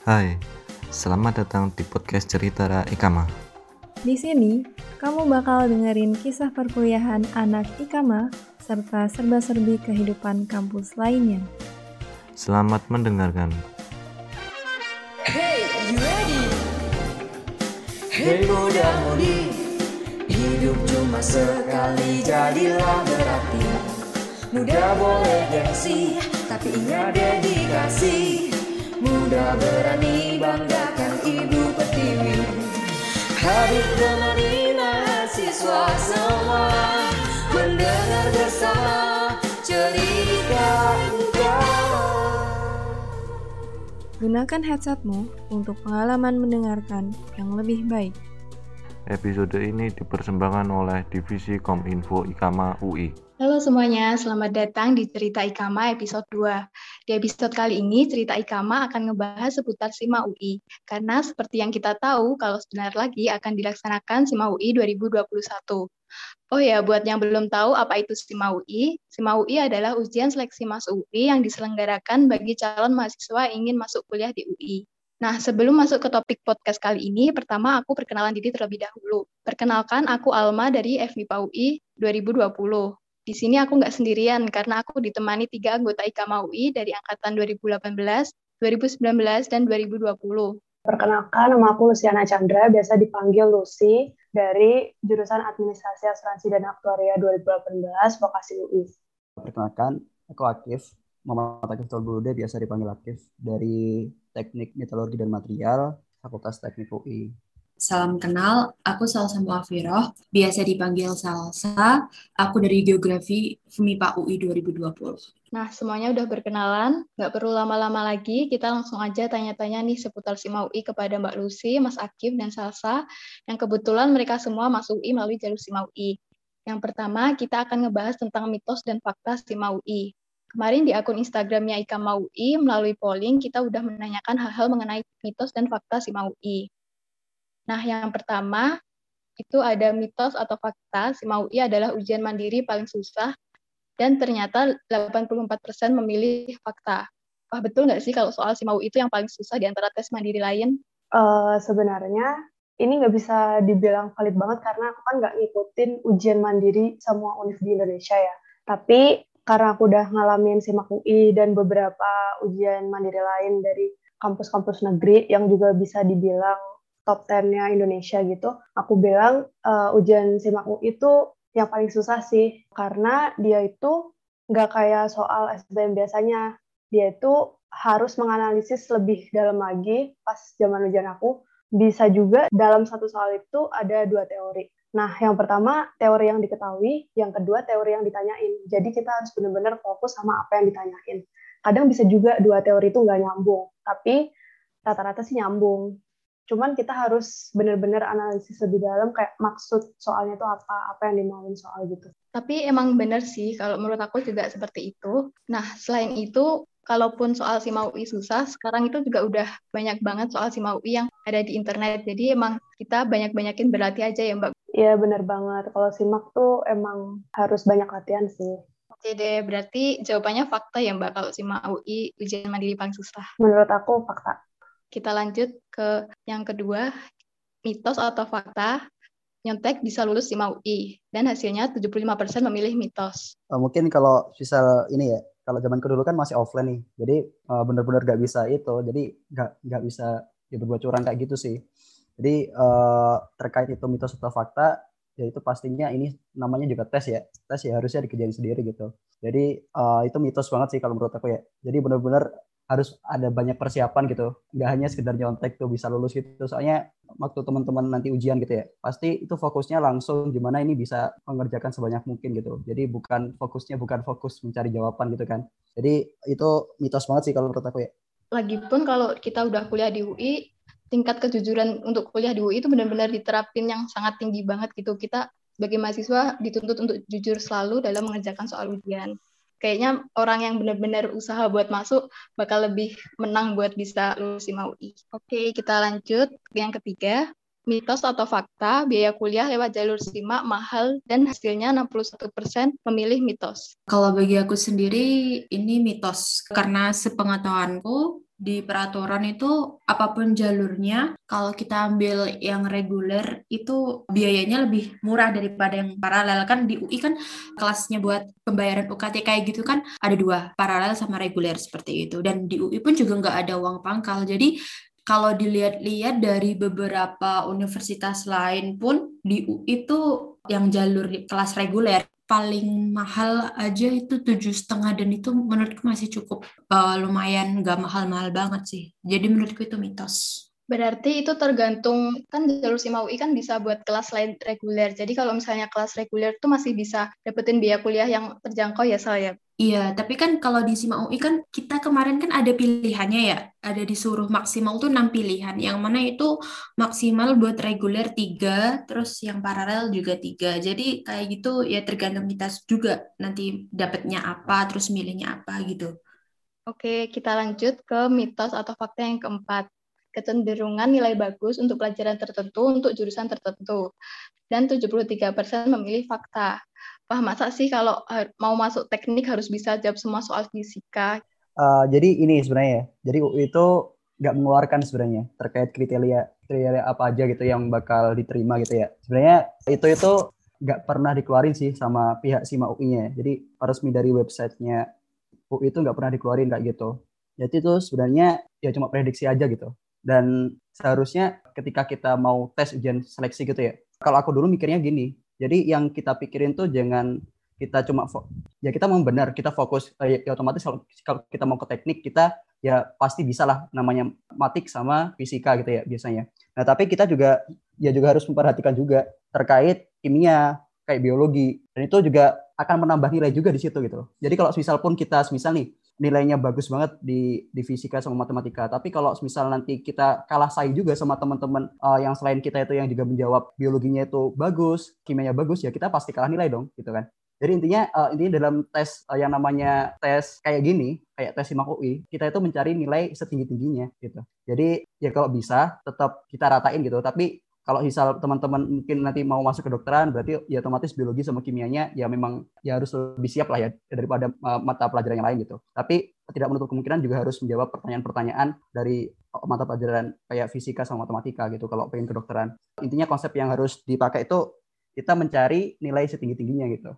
Hai, selamat datang di podcast Cerita Ikama. Di sini, kamu bakal dengerin kisah perkuliahan anak Ikama serta serba-serbi kehidupan kampus lainnya. Selamat mendengarkan. Hey, you ready? Hey muda mudi Hidup cuma sekali jadilah berarti Muda boleh gengsi Tapi ingat dedikasi Muda berani banggakan ibu pertiwi Habib temani mahasiswa semua Mendengar bersama cerita utama Gunakan headsetmu untuk pengalaman mendengarkan yang lebih baik. Episode ini dipersembahkan oleh Divisi Kominfo Ikama UI. Halo semuanya, selamat datang di Cerita Ikama episode 2. Di episode kali ini, Cerita Ikama akan ngebahas seputar SIMA UI. Karena seperti yang kita tahu, kalau sebentar lagi akan dilaksanakan SIMA UI 2021. Oh ya, buat yang belum tahu apa itu SIMA UI, SIMA UI adalah ujian seleksi masuk UI yang diselenggarakan bagi calon mahasiswa yang ingin masuk kuliah di UI. Nah, sebelum masuk ke topik podcast kali ini, pertama aku perkenalan diri terlebih dahulu. Perkenalkan, aku Alma dari FMIPA UI 2020. Di sini aku nggak sendirian, karena aku ditemani tiga anggota IKAMA UI dari angkatan 2018, 2019, dan 2020. Perkenalkan, nama aku Luciana Chandra, biasa dipanggil Lucy, dari jurusan Administrasi Asuransi dan Aktuaria 2018, Vokasi UI. Perkenalkan, aku Akif, Muhammad Akif Tolbude, biasa dipanggil Akif, dari Teknik Metalurgi dan Material, Fakultas Teknik UI. Salam kenal, aku Salsa Muafiroh, biasa dipanggil Salsa, aku dari Geografi FMIPA UI 2020. Nah, semuanya udah berkenalan, nggak perlu lama-lama lagi, kita langsung aja tanya-tanya nih seputar SIMA UI kepada Mbak Lucy, Mas Akif, dan Salsa, yang kebetulan mereka semua masuk UI melalui jalur SIMA UI. Yang pertama, kita akan ngebahas tentang mitos dan fakta SIMA UI. Kemarin di akun Instagramnya IKAMA UI, melalui polling, kita udah menanyakan hal-hal mengenai mitos dan fakta SIMA UI. Nah, yang pertama, itu ada mitos atau fakta, SIMA UI adalah ujian mandiri paling susah, dan ternyata 84% memilih fakta. Wah, betul nggak sih kalau soal SIMA UI itu yang paling susah di antara tes mandiri lain? Uh, sebenarnya ini nggak bisa dibilang valid banget karena aku kan nggak ngikutin ujian mandiri semua univ di Indonesia ya. Tapi karena aku udah ngalamin SIMAK UI dan beberapa ujian mandiri lain dari kampus-kampus negeri yang juga bisa dibilang top 10-nya Indonesia gitu, aku bilang uh, ujian SIMAK UI itu yang paling susah sih, karena dia itu nggak kayak soal SBM biasanya. Dia itu harus menganalisis lebih dalam lagi pas zaman ujian aku. Bisa juga dalam satu soal itu ada dua teori. Nah, yang pertama teori yang diketahui, yang kedua teori yang ditanyain. Jadi kita harus benar-benar fokus sama apa yang ditanyain. Kadang bisa juga dua teori itu nggak nyambung, tapi rata-rata sih nyambung cuman kita harus benar-benar analisis lebih dalam kayak maksud soalnya itu apa apa yang dimauin soal gitu. Tapi emang benar sih kalau menurut aku juga seperti itu. Nah selain itu kalaupun soal SIMAUI susah sekarang itu juga udah banyak banget soal SIMAUI yang ada di internet. Jadi emang kita banyak-banyakin berlatih aja ya mbak. Iya benar banget. Kalau simak tuh emang harus banyak latihan sih. Oke deh, berarti jawabannya fakta ya Mbak kalau SIMA UI ujian mandiri paling susah. Menurut aku fakta. Kita lanjut ke yang kedua, mitos atau fakta nyontek bisa lulus di UI dan hasilnya 75% memilih mitos. Uh, mungkin kalau misal ini ya, kalau zaman dulu kan masih offline nih, jadi uh, benar-benar nggak bisa itu, jadi nggak nggak bisa ya berbuat curang kayak gitu sih. Jadi uh, terkait itu mitos atau fakta, ya itu pastinya ini namanya juga tes ya, tes ya harusnya dikerjain sendiri gitu. Jadi itu mitos banget sih kalau menurut aku ya. Jadi benar-benar harus ada banyak persiapan gitu. Nggak hanya sekedar nyontek tuh bisa lulus gitu. Soalnya waktu teman-teman nanti ujian gitu ya pasti itu fokusnya langsung gimana ini bisa mengerjakan sebanyak mungkin gitu. Jadi bukan fokusnya bukan fokus mencari jawaban gitu kan. Jadi itu mitos banget sih kalau menurut aku ya. Lagipun kalau kita udah kuliah di UI tingkat kejujuran untuk kuliah di UI itu benar-benar diterapin yang sangat tinggi banget gitu. Kita sebagai mahasiswa dituntut untuk jujur selalu dalam mengerjakan soal ujian kayaknya orang yang benar-benar usaha buat masuk bakal lebih menang buat bisa lulus di UI. Oke, kita lanjut yang ketiga. Mitos atau fakta, biaya kuliah lewat jalur SIMA mahal dan hasilnya 61% memilih mitos. Kalau bagi aku sendiri, ini mitos. Karena sepengetahuanku, di peraturan itu apa pun jalurnya, kalau kita ambil yang reguler itu biayanya lebih murah daripada yang paralel. Kan di UI kan kelasnya buat pembayaran UKT kayak gitu kan ada dua paralel sama reguler seperti itu. Dan di UI pun juga nggak ada uang pangkal. Jadi kalau dilihat-lihat dari beberapa universitas lain pun di UI itu yang jalur kelas reguler paling mahal aja itu tujuh setengah dan itu menurutku masih cukup uh, lumayan nggak mahal-mahal banget sih. Jadi menurutku itu mitos. Berarti itu tergantung kan jalur SIMA UI kan bisa buat kelas lain reguler. Jadi kalau misalnya kelas reguler itu masih bisa dapetin biaya kuliah yang terjangkau ya saya. Iya, tapi kan kalau di SIMA UI kan kita kemarin kan ada pilihannya ya. Ada disuruh maksimal tuh 6 pilihan. Yang mana itu maksimal buat reguler 3, terus yang paralel juga 3. Jadi kayak gitu ya tergantung kita juga nanti dapetnya apa, terus milihnya apa gitu. Oke, kita lanjut ke mitos atau fakta yang keempat kecenderungan nilai bagus untuk pelajaran tertentu untuk jurusan tertentu. Dan 73% memilih fakta. Wah, masa sih kalau mau masuk teknik harus bisa jawab semua soal fisika? Uh, jadi ini sebenarnya, jadi UI itu nggak mengeluarkan sebenarnya terkait kriteria kriteria apa aja gitu yang bakal diterima gitu ya. Sebenarnya itu itu nggak pernah dikeluarin sih sama pihak SIMA UI-nya. Jadi resmi dari websitenya UI itu nggak pernah dikeluarin kayak gitu. Jadi itu sebenarnya ya cuma prediksi aja gitu dan seharusnya ketika kita mau tes ujian seleksi gitu ya kalau aku dulu mikirnya gini jadi yang kita pikirin tuh jangan kita cuma ya kita mau benar kita fokus eh, ya otomatis kalau, kita mau ke teknik kita ya pasti bisa lah namanya matik sama fisika gitu ya biasanya. Nah tapi kita juga ya juga harus memperhatikan juga terkait kimia kayak biologi. Dan itu juga akan menambah nilai juga di situ gitu jadi kalau misal pun kita misal nih nilainya bagus banget di di fisika sama matematika. Tapi kalau misal nanti kita kalah saing juga sama teman-teman uh, yang selain kita itu yang juga menjawab biologinya itu bagus, kimianya bagus, ya kita pasti kalah nilai dong, gitu kan. Jadi intinya uh, intinya dalam tes uh, yang namanya tes kayak gini, kayak tes SIMAK UI, kita itu mencari nilai setinggi-tingginya gitu. Jadi ya kalau bisa tetap kita ratain gitu, tapi kalau misal teman-teman mungkin nanti mau masuk ke dokteran berarti ya otomatis biologi sama kimianya ya memang ya harus lebih siap lah ya daripada uh, mata pelajaran yang lain gitu. Tapi tidak menutup kemungkinan juga harus menjawab pertanyaan-pertanyaan dari mata pelajaran kayak fisika sama matematika gitu kalau pengen ke dokteran. Intinya konsep yang harus dipakai itu kita mencari nilai setinggi-tingginya gitu.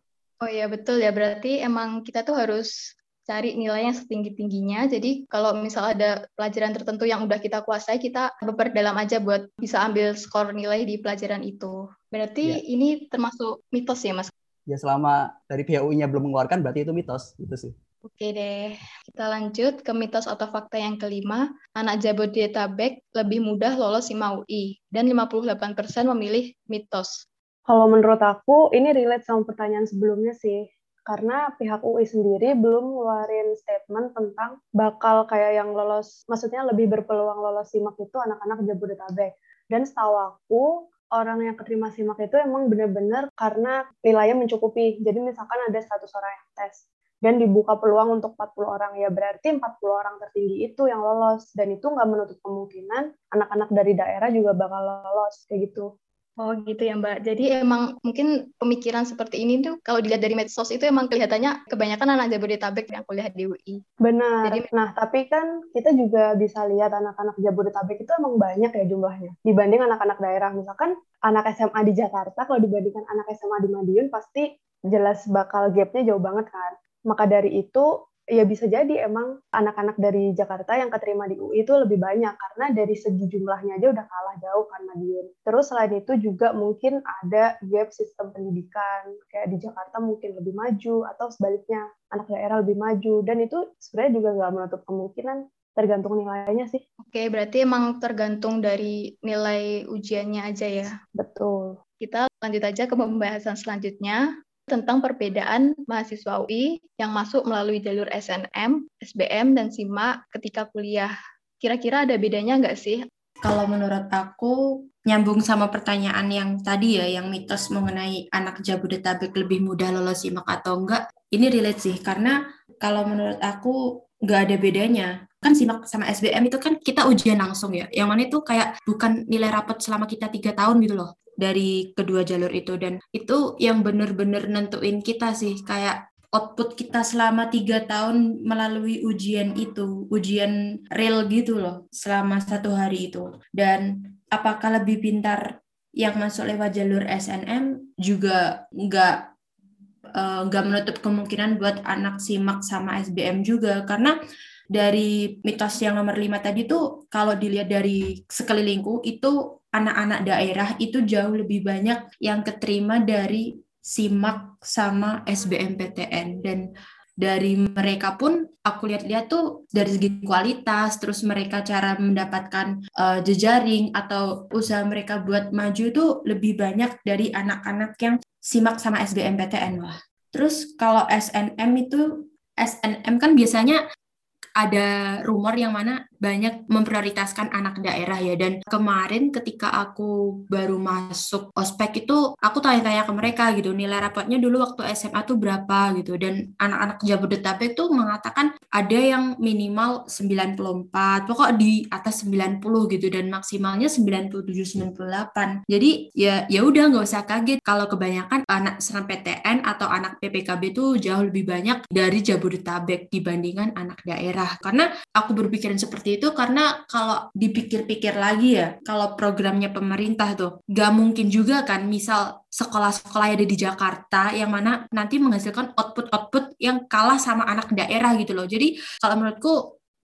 Oh iya betul ya berarti emang kita tuh harus cari nilai yang setinggi-tingginya. Jadi kalau misal ada pelajaran tertentu yang udah kita kuasai, kita dalam aja buat bisa ambil skor nilai di pelajaran itu. Berarti ya. ini termasuk mitos ya, Mas? Ya selama dari pihak UI-nya belum mengeluarkan, berarti itu mitos. Itu sih. Oke deh, kita lanjut ke mitos atau fakta yang kelima. Anak Jabodetabek lebih mudah lolos SIMA UI, dan 58% memilih mitos. Kalau menurut aku, ini relate sama pertanyaan sebelumnya sih karena pihak UI sendiri belum ngeluarin statement tentang bakal kayak yang lolos, maksudnya lebih berpeluang lolos SIMAK itu anak-anak Jabodetabek. Dan setahu aku, orang yang keterima SIMAK itu emang benar-benar karena nilainya mencukupi. Jadi misalkan ada 100 orang yang tes, dan dibuka peluang untuk 40 orang ya berarti 40 orang tertinggi itu yang lolos dan itu nggak menutup kemungkinan anak-anak dari daerah juga bakal lolos kayak gitu Oh gitu ya Mbak. Jadi emang mungkin pemikiran seperti ini tuh kalau dilihat dari medsos itu emang kelihatannya kebanyakan anak Jabodetabek yang kuliah di UI. Benar. Jadi, nah tapi kan kita juga bisa lihat anak-anak Jabodetabek itu emang banyak ya jumlahnya dibanding anak-anak daerah. Misalkan anak SMA di Jakarta kalau dibandingkan anak SMA di Madiun pasti jelas bakal gapnya jauh banget kan. Maka dari itu ya bisa jadi emang anak-anak dari Jakarta yang keterima di UI itu lebih banyak karena dari segi jumlahnya aja udah kalah jauh kan Madiun. Terus selain itu juga mungkin ada gap sistem pendidikan kayak di Jakarta mungkin lebih maju atau sebaliknya anak daerah lebih maju dan itu sebenarnya juga nggak menutup kemungkinan tergantung nilainya sih. Oke, berarti emang tergantung dari nilai ujiannya aja ya. Betul. Kita lanjut aja ke pembahasan selanjutnya tentang perbedaan mahasiswa UI yang masuk melalui jalur SNM, SBM, dan SIMA ketika kuliah. Kira-kira ada bedanya nggak sih? Kalau menurut aku, nyambung sama pertanyaan yang tadi ya, yang mitos mengenai anak Jabodetabek lebih mudah lolos SIMAK atau enggak, ini relate sih, karena kalau menurut aku nggak ada bedanya. Kan SIMAK sama SBM itu kan kita ujian langsung ya, yang mana itu kayak bukan nilai rapot selama kita tiga tahun gitu loh dari kedua jalur itu. Dan itu yang bener-bener nentuin kita sih kayak output kita selama tiga tahun melalui ujian itu, ujian real gitu loh, selama satu hari itu. Dan apakah lebih pintar yang masuk lewat jalur SNM juga nggak eh, nggak uh, menutup kemungkinan buat anak simak sama SBM juga. Karena dari mitos yang nomor lima tadi tuh kalau dilihat dari sekelilingku itu anak-anak daerah itu jauh lebih banyak yang keterima dari simak sama SBMPTN dan dari mereka pun aku lihat-lihat tuh dari segi kualitas terus mereka cara mendapatkan uh, jejaring atau usaha mereka buat maju tuh lebih banyak dari anak-anak yang simak sama SBMPTN lah. Terus kalau SNM itu SNM kan biasanya ada rumor yang mana banyak memprioritaskan anak daerah ya. Dan kemarin ketika aku baru masuk ospek itu aku tanya-tanya ke mereka gitu nilai rapotnya dulu waktu SMA tuh berapa? gitu. Dan anak-anak Jabodetabek tuh mengatakan ada yang minimal 94 pokok di atas 90 gitu dan maksimalnya 97 98 jadi ya ya udah nggak usah kaget. Kalau kebanyakan anak senam PTN atau anak PPKB tuh jauh lebih banyak dari Jabodetabek dibandingkan anak daerah. Karena aku berpikiran seperti itu karena kalau dipikir-pikir lagi ya, kalau programnya pemerintah tuh gak mungkin juga kan misal sekolah-sekolah yang ada di Jakarta yang mana nanti menghasilkan output-output yang kalah sama anak daerah gitu loh. Jadi kalau menurutku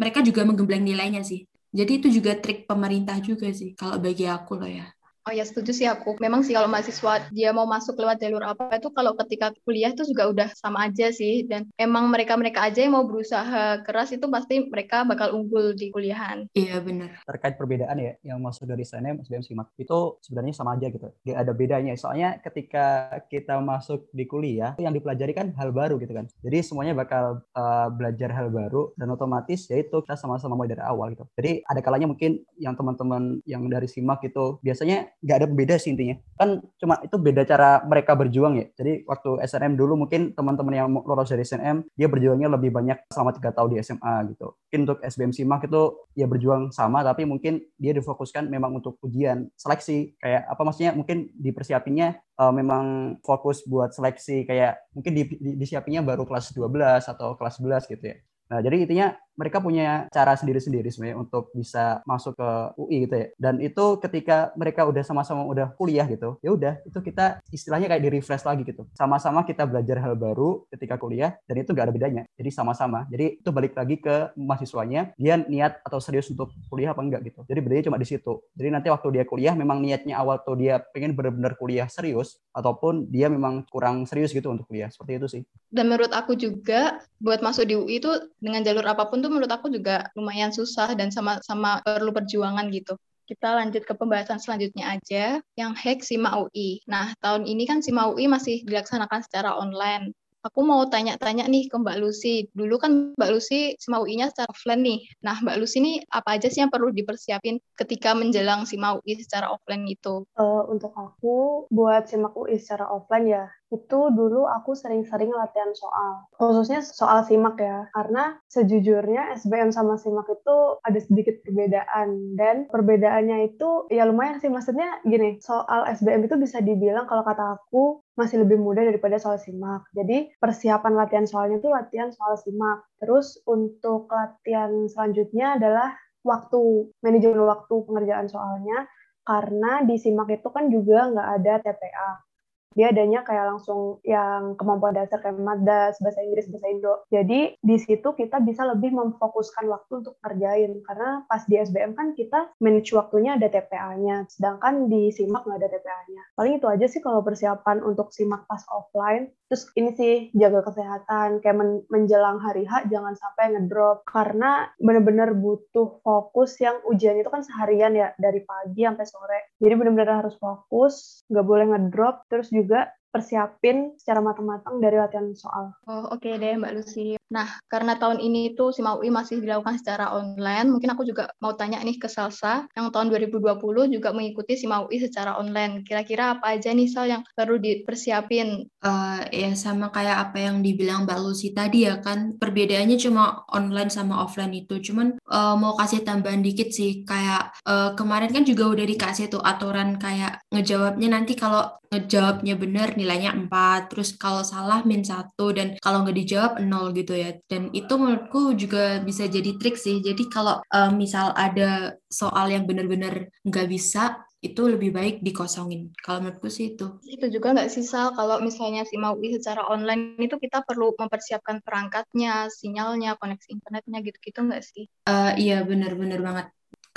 mereka juga menggembleng nilainya sih. Jadi itu juga trik pemerintah juga sih kalau bagi aku loh ya. Oh ya setuju sih aku. Memang sih kalau mahasiswa dia mau masuk lewat jalur apa itu kalau ketika kuliah itu juga udah sama aja sih dan emang mereka-mereka aja yang mau berusaha keras itu pasti mereka bakal unggul di kuliahan. Iya benar. Terkait perbedaan ya yang masuk dari SNM, SBM, SIMAK itu sebenarnya sama aja gitu. Gak ada bedanya. Soalnya ketika kita masuk di kuliah yang dipelajari kan hal baru gitu kan. Jadi semuanya bakal uh, belajar hal baru dan otomatis yaitu kita sama-sama mulai dari awal gitu. Jadi ada kalanya mungkin yang teman-teman yang dari SIMAK itu biasanya nggak ada beda sih intinya. Kan cuma itu beda cara mereka berjuang ya. Jadi waktu SNM dulu mungkin teman-teman yang lolos dari SNM dia berjuangnya lebih banyak selama tiga tahun di SMA gitu. Mungkin untuk SBM SIMAK itu ya berjuang sama tapi mungkin dia difokuskan memang untuk ujian seleksi. Kayak apa maksudnya? Mungkin dipersiapinnya uh, memang fokus buat seleksi. Kayak mungkin di, di, disiapinnya baru kelas 12 atau kelas 11 gitu ya. Nah, jadi intinya mereka punya cara sendiri-sendiri sebenarnya untuk bisa masuk ke UI gitu ya. Dan itu ketika mereka udah sama-sama udah kuliah gitu, ya udah itu kita istilahnya kayak di refresh lagi gitu. Sama-sama kita belajar hal baru ketika kuliah dan itu nggak ada bedanya. Jadi sama-sama. Jadi itu balik lagi ke mahasiswanya, dia niat atau serius untuk kuliah apa enggak gitu. Jadi bedanya cuma di situ. Jadi nanti waktu dia kuliah memang niatnya awal tuh dia pengen benar-benar kuliah serius ataupun dia memang kurang serius gitu untuk kuliah. Seperti itu sih. Dan menurut aku juga buat masuk di UI itu dengan jalur apa pun tuh menurut aku juga lumayan susah dan sama-sama perlu perjuangan gitu. Kita lanjut ke pembahasan selanjutnya aja, yang hack SIMA UI. Nah, tahun ini kan SIMA UI masih dilaksanakan secara online. Aku mau tanya-tanya nih ke Mbak Lucy. Dulu kan Mbak Lucy SIMA UI-nya secara offline nih. Nah, Mbak Lucy ini apa aja sih yang perlu dipersiapin ketika menjelang SIMA UI secara offline gitu? Uh, untuk aku, buat SIMA UI secara offline ya, itu dulu aku sering-sering latihan soal. Khususnya soal simak ya. Karena sejujurnya SBM sama simak itu ada sedikit perbedaan. Dan perbedaannya itu ya lumayan sih. Maksudnya gini, soal SBM itu bisa dibilang kalau kata aku masih lebih mudah daripada soal simak. Jadi persiapan latihan soalnya itu latihan soal simak. Terus untuk latihan selanjutnya adalah waktu, manajemen waktu pengerjaan soalnya. Karena di simak itu kan juga nggak ada TPA dia adanya kayak langsung yang kemampuan dasar kayak madas, bahasa Inggris, bahasa Indo. Jadi di situ kita bisa lebih memfokuskan waktu untuk kerjain karena pas di SBM kan kita manage waktunya ada TPA-nya, sedangkan di SIMAK nggak ada TPA-nya. Paling itu aja sih kalau persiapan untuk SIMAK pas offline. Terus ini sih jaga kesehatan, kayak men menjelang hari H jangan sampai ngedrop karena bener-bener butuh fokus yang ujian itu kan seharian ya dari pagi sampai sore. Jadi bener-bener harus fokus, nggak boleh ngedrop. Terus juga persiapin secara matang-matang dari latihan soal. Oh, oke okay deh Mbak Lucy. Nah, karena tahun ini itu SIMA UI masih dilakukan secara online, mungkin aku juga mau tanya nih ke Salsa, yang tahun 2020 juga mengikuti SIMA UI secara online. Kira-kira apa aja nih, Sal, yang perlu dipersiapin? Uh, ya sama kayak apa yang dibilang Mbak Lucy tadi ya kan, perbedaannya cuma online sama offline itu. Cuman uh, mau kasih tambahan dikit sih, kayak uh, kemarin kan juga udah dikasih tuh aturan kayak ngejawabnya nanti kalau ngejawabnya benar nilainya 4, terus kalau salah min 1, dan kalau nggak dijawab 0 gitu ya. Dan itu menurutku juga bisa jadi trik sih. Jadi kalau uh, misal ada soal yang benar-benar nggak bisa, itu lebih baik dikosongin. Kalau menurutku sih itu. Itu juga nggak sih Sal, kalau misalnya si MAUI secara online itu kita perlu mempersiapkan perangkatnya, sinyalnya, koneksi internetnya gitu-gitu nggak sih? Uh, iya benar-benar banget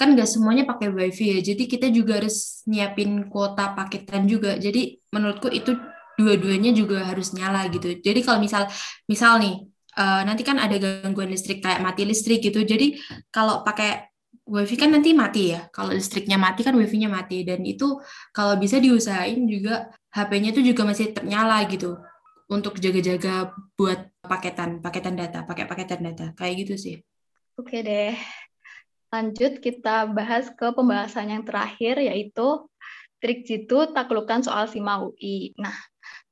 kan nggak semuanya pakai wifi ya jadi kita juga harus nyiapin kuota paketan juga jadi menurutku itu dua-duanya juga harus nyala gitu jadi kalau misal misal nih uh, nanti kan ada gangguan listrik kayak mati listrik gitu. Jadi kalau pakai wifi kan nanti mati ya. Kalau listriknya mati kan wifi-nya mati. Dan itu kalau bisa diusahain juga HP-nya itu juga masih tetap nyala gitu. Untuk jaga-jaga buat paketan paketan data pakai paketan data. Kayak gitu sih. Oke deh. Lanjut kita bahas ke pembahasan yang terakhir yaitu trik jitu taklukkan soal SIMA UI. Nah,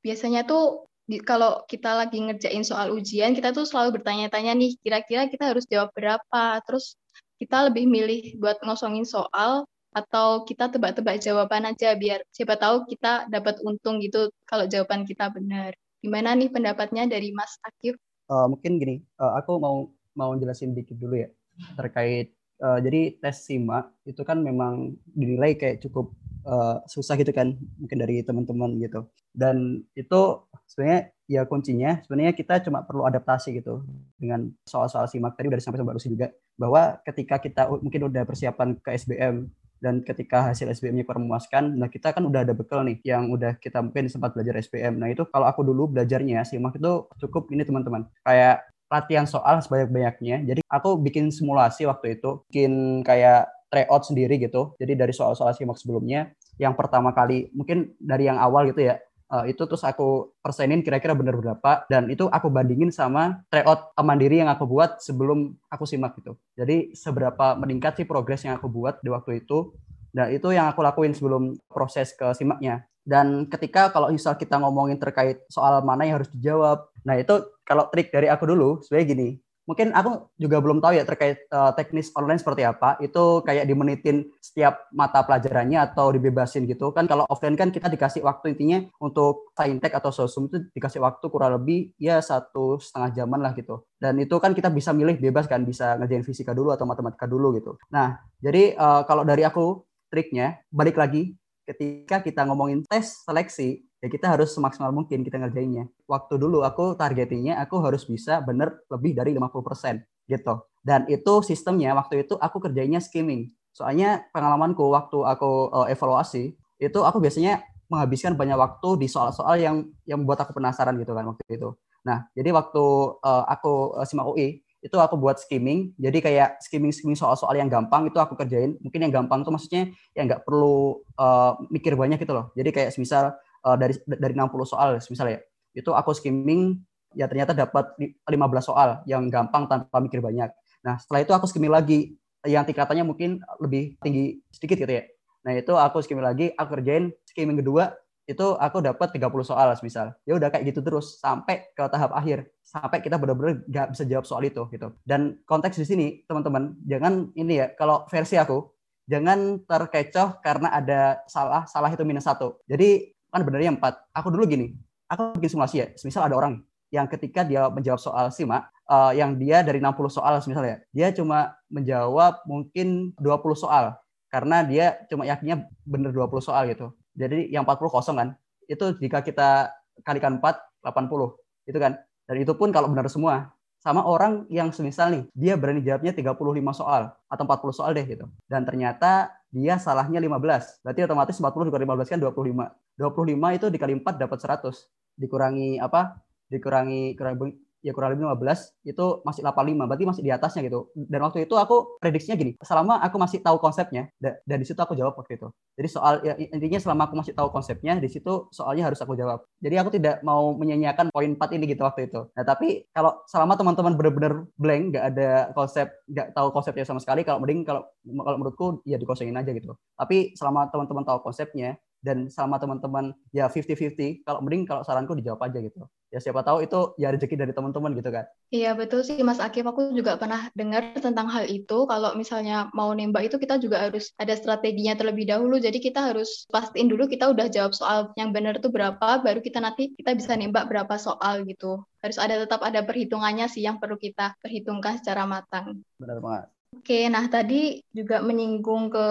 biasanya tuh kalau kita lagi ngerjain soal ujian, kita tuh selalu bertanya-tanya nih, kira-kira kita harus jawab berapa? Terus kita lebih milih buat ngosongin soal atau kita tebak-tebak jawaban aja biar siapa tahu kita dapat untung gitu kalau jawaban kita benar. Gimana nih pendapatnya dari Mas Akif? Uh, mungkin gini, uh, aku mau mau jelasin dikit dulu ya terkait uh, jadi tes SIMA itu kan memang dinilai kayak cukup uh, susah gitu kan mungkin dari teman-teman gitu dan itu sebenarnya ya kuncinya sebenarnya kita cuma perlu adaptasi gitu dengan soal-soal SIMA tadi udah sampai Mbak Lucy juga bahwa ketika kita mungkin udah persiapan ke SBM dan ketika hasil SBM-nya kurang memuaskan, nah kita kan udah ada bekal nih yang udah kita mungkin sempat belajar SBM. Nah itu kalau aku dulu belajarnya SIMAK itu cukup ini teman-teman, kayak latihan soal sebanyak-banyaknya. Jadi aku bikin simulasi waktu itu, bikin kayak tryout sendiri gitu. Jadi dari soal-soal simak sebelumnya, yang pertama kali mungkin dari yang awal gitu ya, uh, itu terus aku persenin kira-kira benar berapa dan itu aku bandingin sama tryout mandiri yang aku buat sebelum aku simak gitu. Jadi seberapa meningkat sih progres yang aku buat di waktu itu. Dan itu yang aku lakuin sebelum proses ke simaknya. Dan ketika kalau misal kita ngomongin terkait soal mana yang harus dijawab, nah itu kalau trik dari aku dulu, sebenarnya gini, mungkin aku juga belum tahu ya terkait uh, teknis online seperti apa. Itu kayak dimenitin setiap mata pelajarannya atau dibebasin gitu kan. Kalau offline kan kita dikasih waktu intinya untuk saintek atau sosum itu dikasih waktu kurang lebih ya satu setengah jaman lah gitu. Dan itu kan kita bisa milih bebas kan, bisa ngerjain fisika dulu atau matematika dulu gitu. Nah, jadi uh, kalau dari aku triknya balik lagi ketika kita ngomongin tes seleksi, ya kita harus semaksimal mungkin kita ngerjainnya. Waktu dulu aku targetingnya aku harus bisa bener lebih dari 50% gitu. Dan itu sistemnya waktu itu aku kerjainnya skimming. Soalnya pengalamanku waktu aku uh, evaluasi, itu aku biasanya menghabiskan banyak waktu di soal-soal yang yang membuat aku penasaran gitu kan waktu itu. Nah, jadi waktu uh, aku uh, simak UI, itu aku buat skimming jadi kayak skimming skimming soal-soal yang gampang itu aku kerjain mungkin yang gampang itu maksudnya yang nggak perlu uh, mikir banyak gitu loh jadi kayak misal uh, dari dari 60 soal misalnya ya itu aku skimming ya ternyata dapat 15 soal yang gampang tanpa mikir banyak nah setelah itu aku skimming lagi yang tingkatannya mungkin lebih tinggi sedikit gitu ya nah itu aku skimming lagi aku kerjain skimming kedua itu aku dapat 30 soal misal. Ya udah kayak gitu terus sampai ke tahap akhir. Sampai kita benar-benar nggak bisa jawab soal itu gitu. Dan konteks di sini teman-teman jangan ini ya kalau versi aku jangan terkecoh karena ada salah salah itu minus satu. Jadi kan benernya empat. Aku dulu gini, aku bikin simulasi ya. Misal ada orang yang ketika dia menjawab soal SIMA, uh, yang dia dari 60 soal misalnya, dia cuma menjawab mungkin 20 soal karena dia cuma yakinnya bener 20 soal gitu. Jadi yang 40 kosong kan. Itu jika kita kalikan 4, 80. Itu kan. Dan itu pun kalau benar semua. Sama orang yang semisal nih, dia berani jawabnya 35 soal atau 40 soal deh gitu. Dan ternyata dia salahnya 15. Berarti otomatis 40 dikurangi 15 kan 25. 25 itu dikali 4 dapat 100. Dikurangi apa? Dikurangi, kurangi ya kurang lebih 15 itu masih 85 berarti masih di atasnya gitu. Dan waktu itu aku prediksinya gini selama aku masih tahu konsepnya dan di situ aku jawab waktu itu. Jadi soal ya, intinya selama aku masih tahu konsepnya di situ soalnya harus aku jawab. Jadi aku tidak mau menyanyiakan poin 4 ini gitu waktu itu. Nah tapi kalau selama teman-teman benar-benar blank nggak ada konsep nggak tahu konsepnya sama sekali kalau mending kalau kalau menurutku ya dikosongin aja gitu. Tapi selama teman-teman tahu konsepnya dan sama teman-teman ya 50-50 kalau mending kalau saranku dijawab aja gitu. Ya siapa tahu itu ya rezeki dari teman-teman gitu kan. Iya betul sih Mas Akif. Aku juga pernah dengar tentang hal itu. Kalau misalnya mau nembak itu kita juga harus ada strateginya terlebih dahulu. Jadi kita harus pastiin dulu kita udah jawab soal yang benar itu berapa baru kita nanti kita bisa nembak berapa soal gitu. Harus ada tetap ada perhitungannya sih yang perlu kita perhitungkan secara matang. Benar banget Oke, nah tadi juga menyinggung ke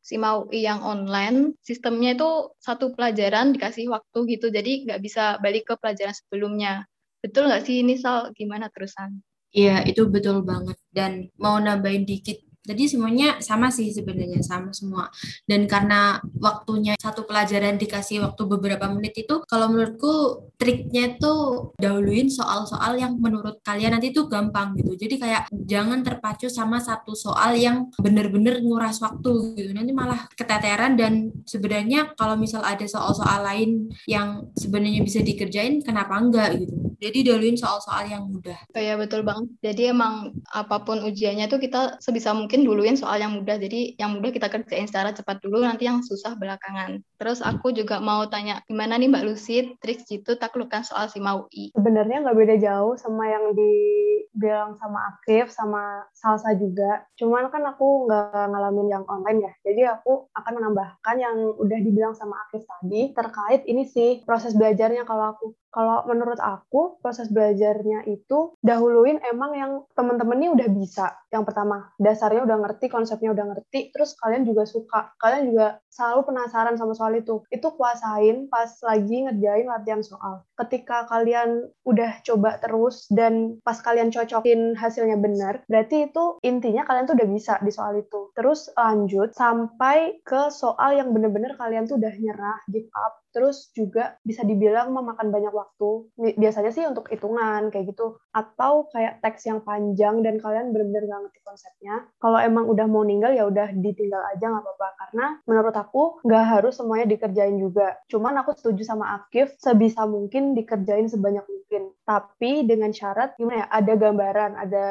SIMA UI yang online, sistemnya itu satu pelajaran dikasih waktu gitu, jadi nggak bisa balik ke pelajaran sebelumnya. Betul nggak sih ini Sal? Gimana terusan? Iya, itu betul banget. Dan mau nambahin dikit jadi semuanya sama sih sebenarnya sama semua. Dan karena waktunya satu pelajaran dikasih waktu beberapa menit itu, kalau menurutku triknya tuh dahuluin soal-soal yang menurut kalian nanti tuh gampang gitu. Jadi kayak jangan terpacu sama satu soal yang bener-bener nguras waktu gitu. Nanti malah keteteran dan sebenarnya kalau misal ada soal-soal lain yang sebenarnya bisa dikerjain, kenapa enggak gitu. Jadi dahuluin soal-soal yang mudah. Kayak betul banget. Jadi emang apa pun ujiannya tuh kita sebisa mungkin duluin soal yang mudah. Jadi yang mudah kita kerjain secara cepat dulu nanti yang susah belakangan. Terus aku juga mau tanya gimana nih Mbak Lucy trik gitu taklukkan soal si UI sebenarnya nggak beda jauh sama yang dibilang sama Akif sama Salsa juga. Cuman kan aku nggak ngalamin yang online ya. Jadi aku akan menambahkan yang udah dibilang sama Akif tadi terkait ini sih proses belajarnya kalau aku kalau menurut aku proses belajarnya itu dahuluin emang yang teman-teman ini udah bisa. Yang pertama, dasarnya udah ngerti, konsepnya udah ngerti, terus kalian juga suka. Kalian juga selalu penasaran sama soal itu. Itu kuasain pas lagi ngerjain latihan soal. Ketika kalian udah coba terus dan pas kalian cocokin hasilnya benar, berarti itu intinya kalian tuh udah bisa di soal itu. Terus lanjut sampai ke soal yang bener-bener kalian tuh udah nyerah, give up, terus juga bisa dibilang memakan banyak waktu. Biasanya sih untuk hitungan kayak gitu, atau kayak teks yang panjang dan kalian benar-benar nggak ngerti konsepnya. Kalau emang udah mau ninggal ya udah ditinggal aja nggak apa-apa, karena menurut aku nggak harus semuanya dikerjain juga. Cuman aku setuju sama Akif, sebisa mungkin dikerjain sebanyak mungkin. Tapi dengan syarat gimana ya, ada gambaran, ada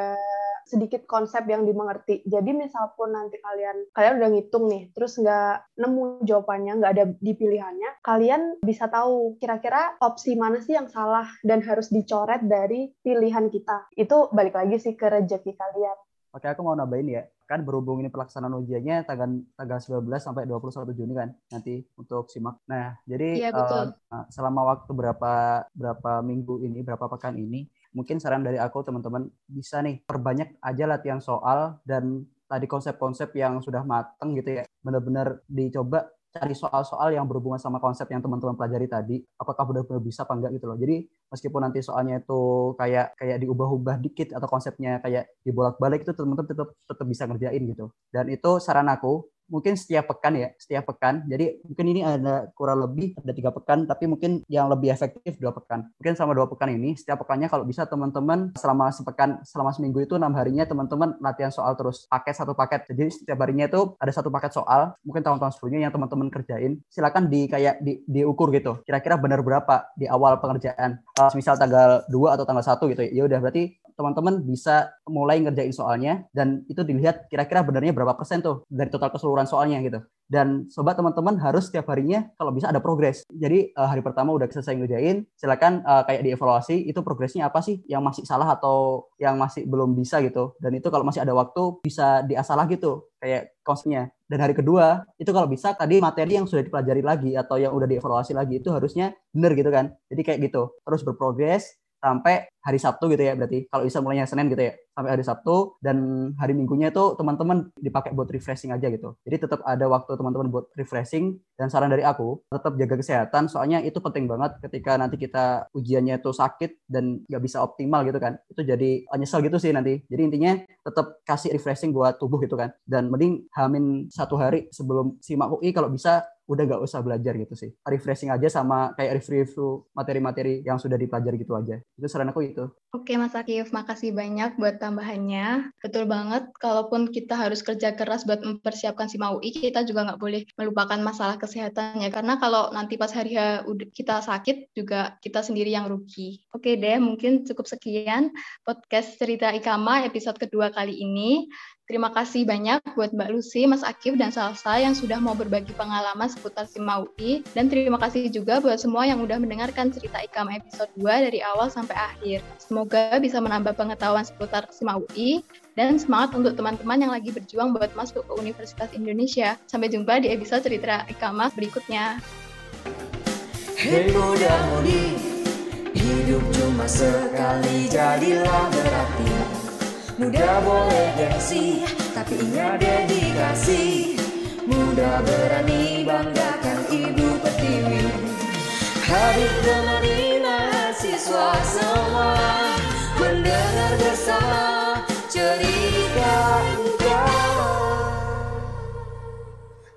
sedikit konsep yang dimengerti. Jadi misal pun nanti kalian kalian udah ngitung nih, terus nggak nemu jawabannya, nggak ada di pilihannya, kalian bisa tahu kira-kira opsi mana sih yang salah dan harus dicoret dari pilihan kita. Itu balik lagi sih ke rezeki kalian. Oke, aku mau nambahin ya. Kan berhubung ini pelaksanaan ujiannya tanggal tanggal 19 sampai 21 Juni kan nanti untuk simak. Nah, jadi iya, betul. Uh, selama waktu berapa berapa minggu ini, berapa pekan ini mungkin saran dari aku teman-teman bisa nih perbanyak aja latihan soal dan tadi konsep-konsep yang sudah mateng gitu ya. Benar-benar dicoba cari soal-soal yang berhubungan sama konsep yang teman-teman pelajari tadi. Apakah benar-benar bisa apa enggak gitu loh. Jadi meskipun nanti soalnya itu kayak kayak diubah-ubah dikit atau konsepnya kayak dibolak-balik itu teman-teman tetap tetap bisa ngerjain gitu. Dan itu saran aku mungkin setiap pekan ya, setiap pekan. Jadi mungkin ini ada kurang lebih ada tiga pekan, tapi mungkin yang lebih efektif dua pekan. Mungkin selama dua pekan ini, setiap pekannya kalau bisa teman-teman selama sepekan, selama seminggu itu enam harinya teman-teman latihan soal terus paket satu paket. Jadi setiap harinya itu ada satu paket soal, mungkin tahun-tahun sebelumnya yang teman-teman kerjain. Silakan di kayak di, diukur gitu. Kira-kira benar berapa di awal pengerjaan. Uh, misal tanggal 2 atau tanggal 1 gitu ya. Ya udah berarti teman-teman bisa mulai ngerjain soalnya dan itu dilihat kira-kira benarnya berapa persen tuh dari total keseluruhan soalnya gitu. Dan sobat teman-teman harus setiap harinya kalau bisa ada progres. Jadi uh, hari pertama udah selesai ngerjain, silakan uh, kayak dievaluasi itu progresnya apa sih yang masih salah atau yang masih belum bisa gitu. Dan itu kalau masih ada waktu bisa diasah lagi tuh kayak konsepnya. Dan hari kedua itu kalau bisa tadi materi yang sudah dipelajari lagi atau yang udah dievaluasi lagi itu harusnya benar gitu kan. Jadi kayak gitu terus berprogres sampai hari Sabtu gitu ya berarti. Kalau bisa mulainya Senin gitu ya sampai hari Sabtu. Dan hari Minggunya itu teman-teman dipakai buat refreshing aja gitu. Jadi tetap ada waktu teman-teman buat refreshing. Dan saran dari aku tetap jaga kesehatan. Soalnya itu penting banget ketika nanti kita ujiannya itu sakit dan nggak bisa optimal gitu kan. Itu jadi nyesel gitu sih nanti. Jadi intinya tetap kasih refreshing buat tubuh gitu kan. Dan mending hamin satu hari sebelum simak UI kalau bisa udah nggak usah belajar gitu sih. Refreshing aja sama kayak review materi-materi yang sudah dipelajari gitu aja. Itu saran aku itu. Oke Mas Akif, makasih banyak buat tambahannya. Betul banget, kalaupun kita harus kerja keras buat mempersiapkan SIMA UI, kita juga nggak boleh melupakan masalah kesehatan ya. Karena kalau nanti pas hari kita sakit, juga kita sendiri yang rugi. Oke deh, mungkin cukup sekian podcast Cerita Ikama episode kedua kali ini. Terima kasih banyak buat Mbak Lucy, Mas Akif, dan Salsa yang sudah mau berbagi pengalaman seputar SIMA UI. Dan terima kasih juga buat semua yang udah mendengarkan cerita IKAM episode 2 dari awal sampai akhir. Semoga bisa menambah pengetahuan seputar SIMA UI dan semangat untuk teman-teman yang lagi berjuang buat masuk ke Universitas Indonesia. Sampai jumpa di episode cerita IKAMA berikutnya. Hei hidup cuma sekali, jadilah berarti. Muda boleh gengsi, tapi ingat dedikasi. Muda berani banggakan ibu pertiwi. Hadir temani mahasiswa semua, mendengar bersama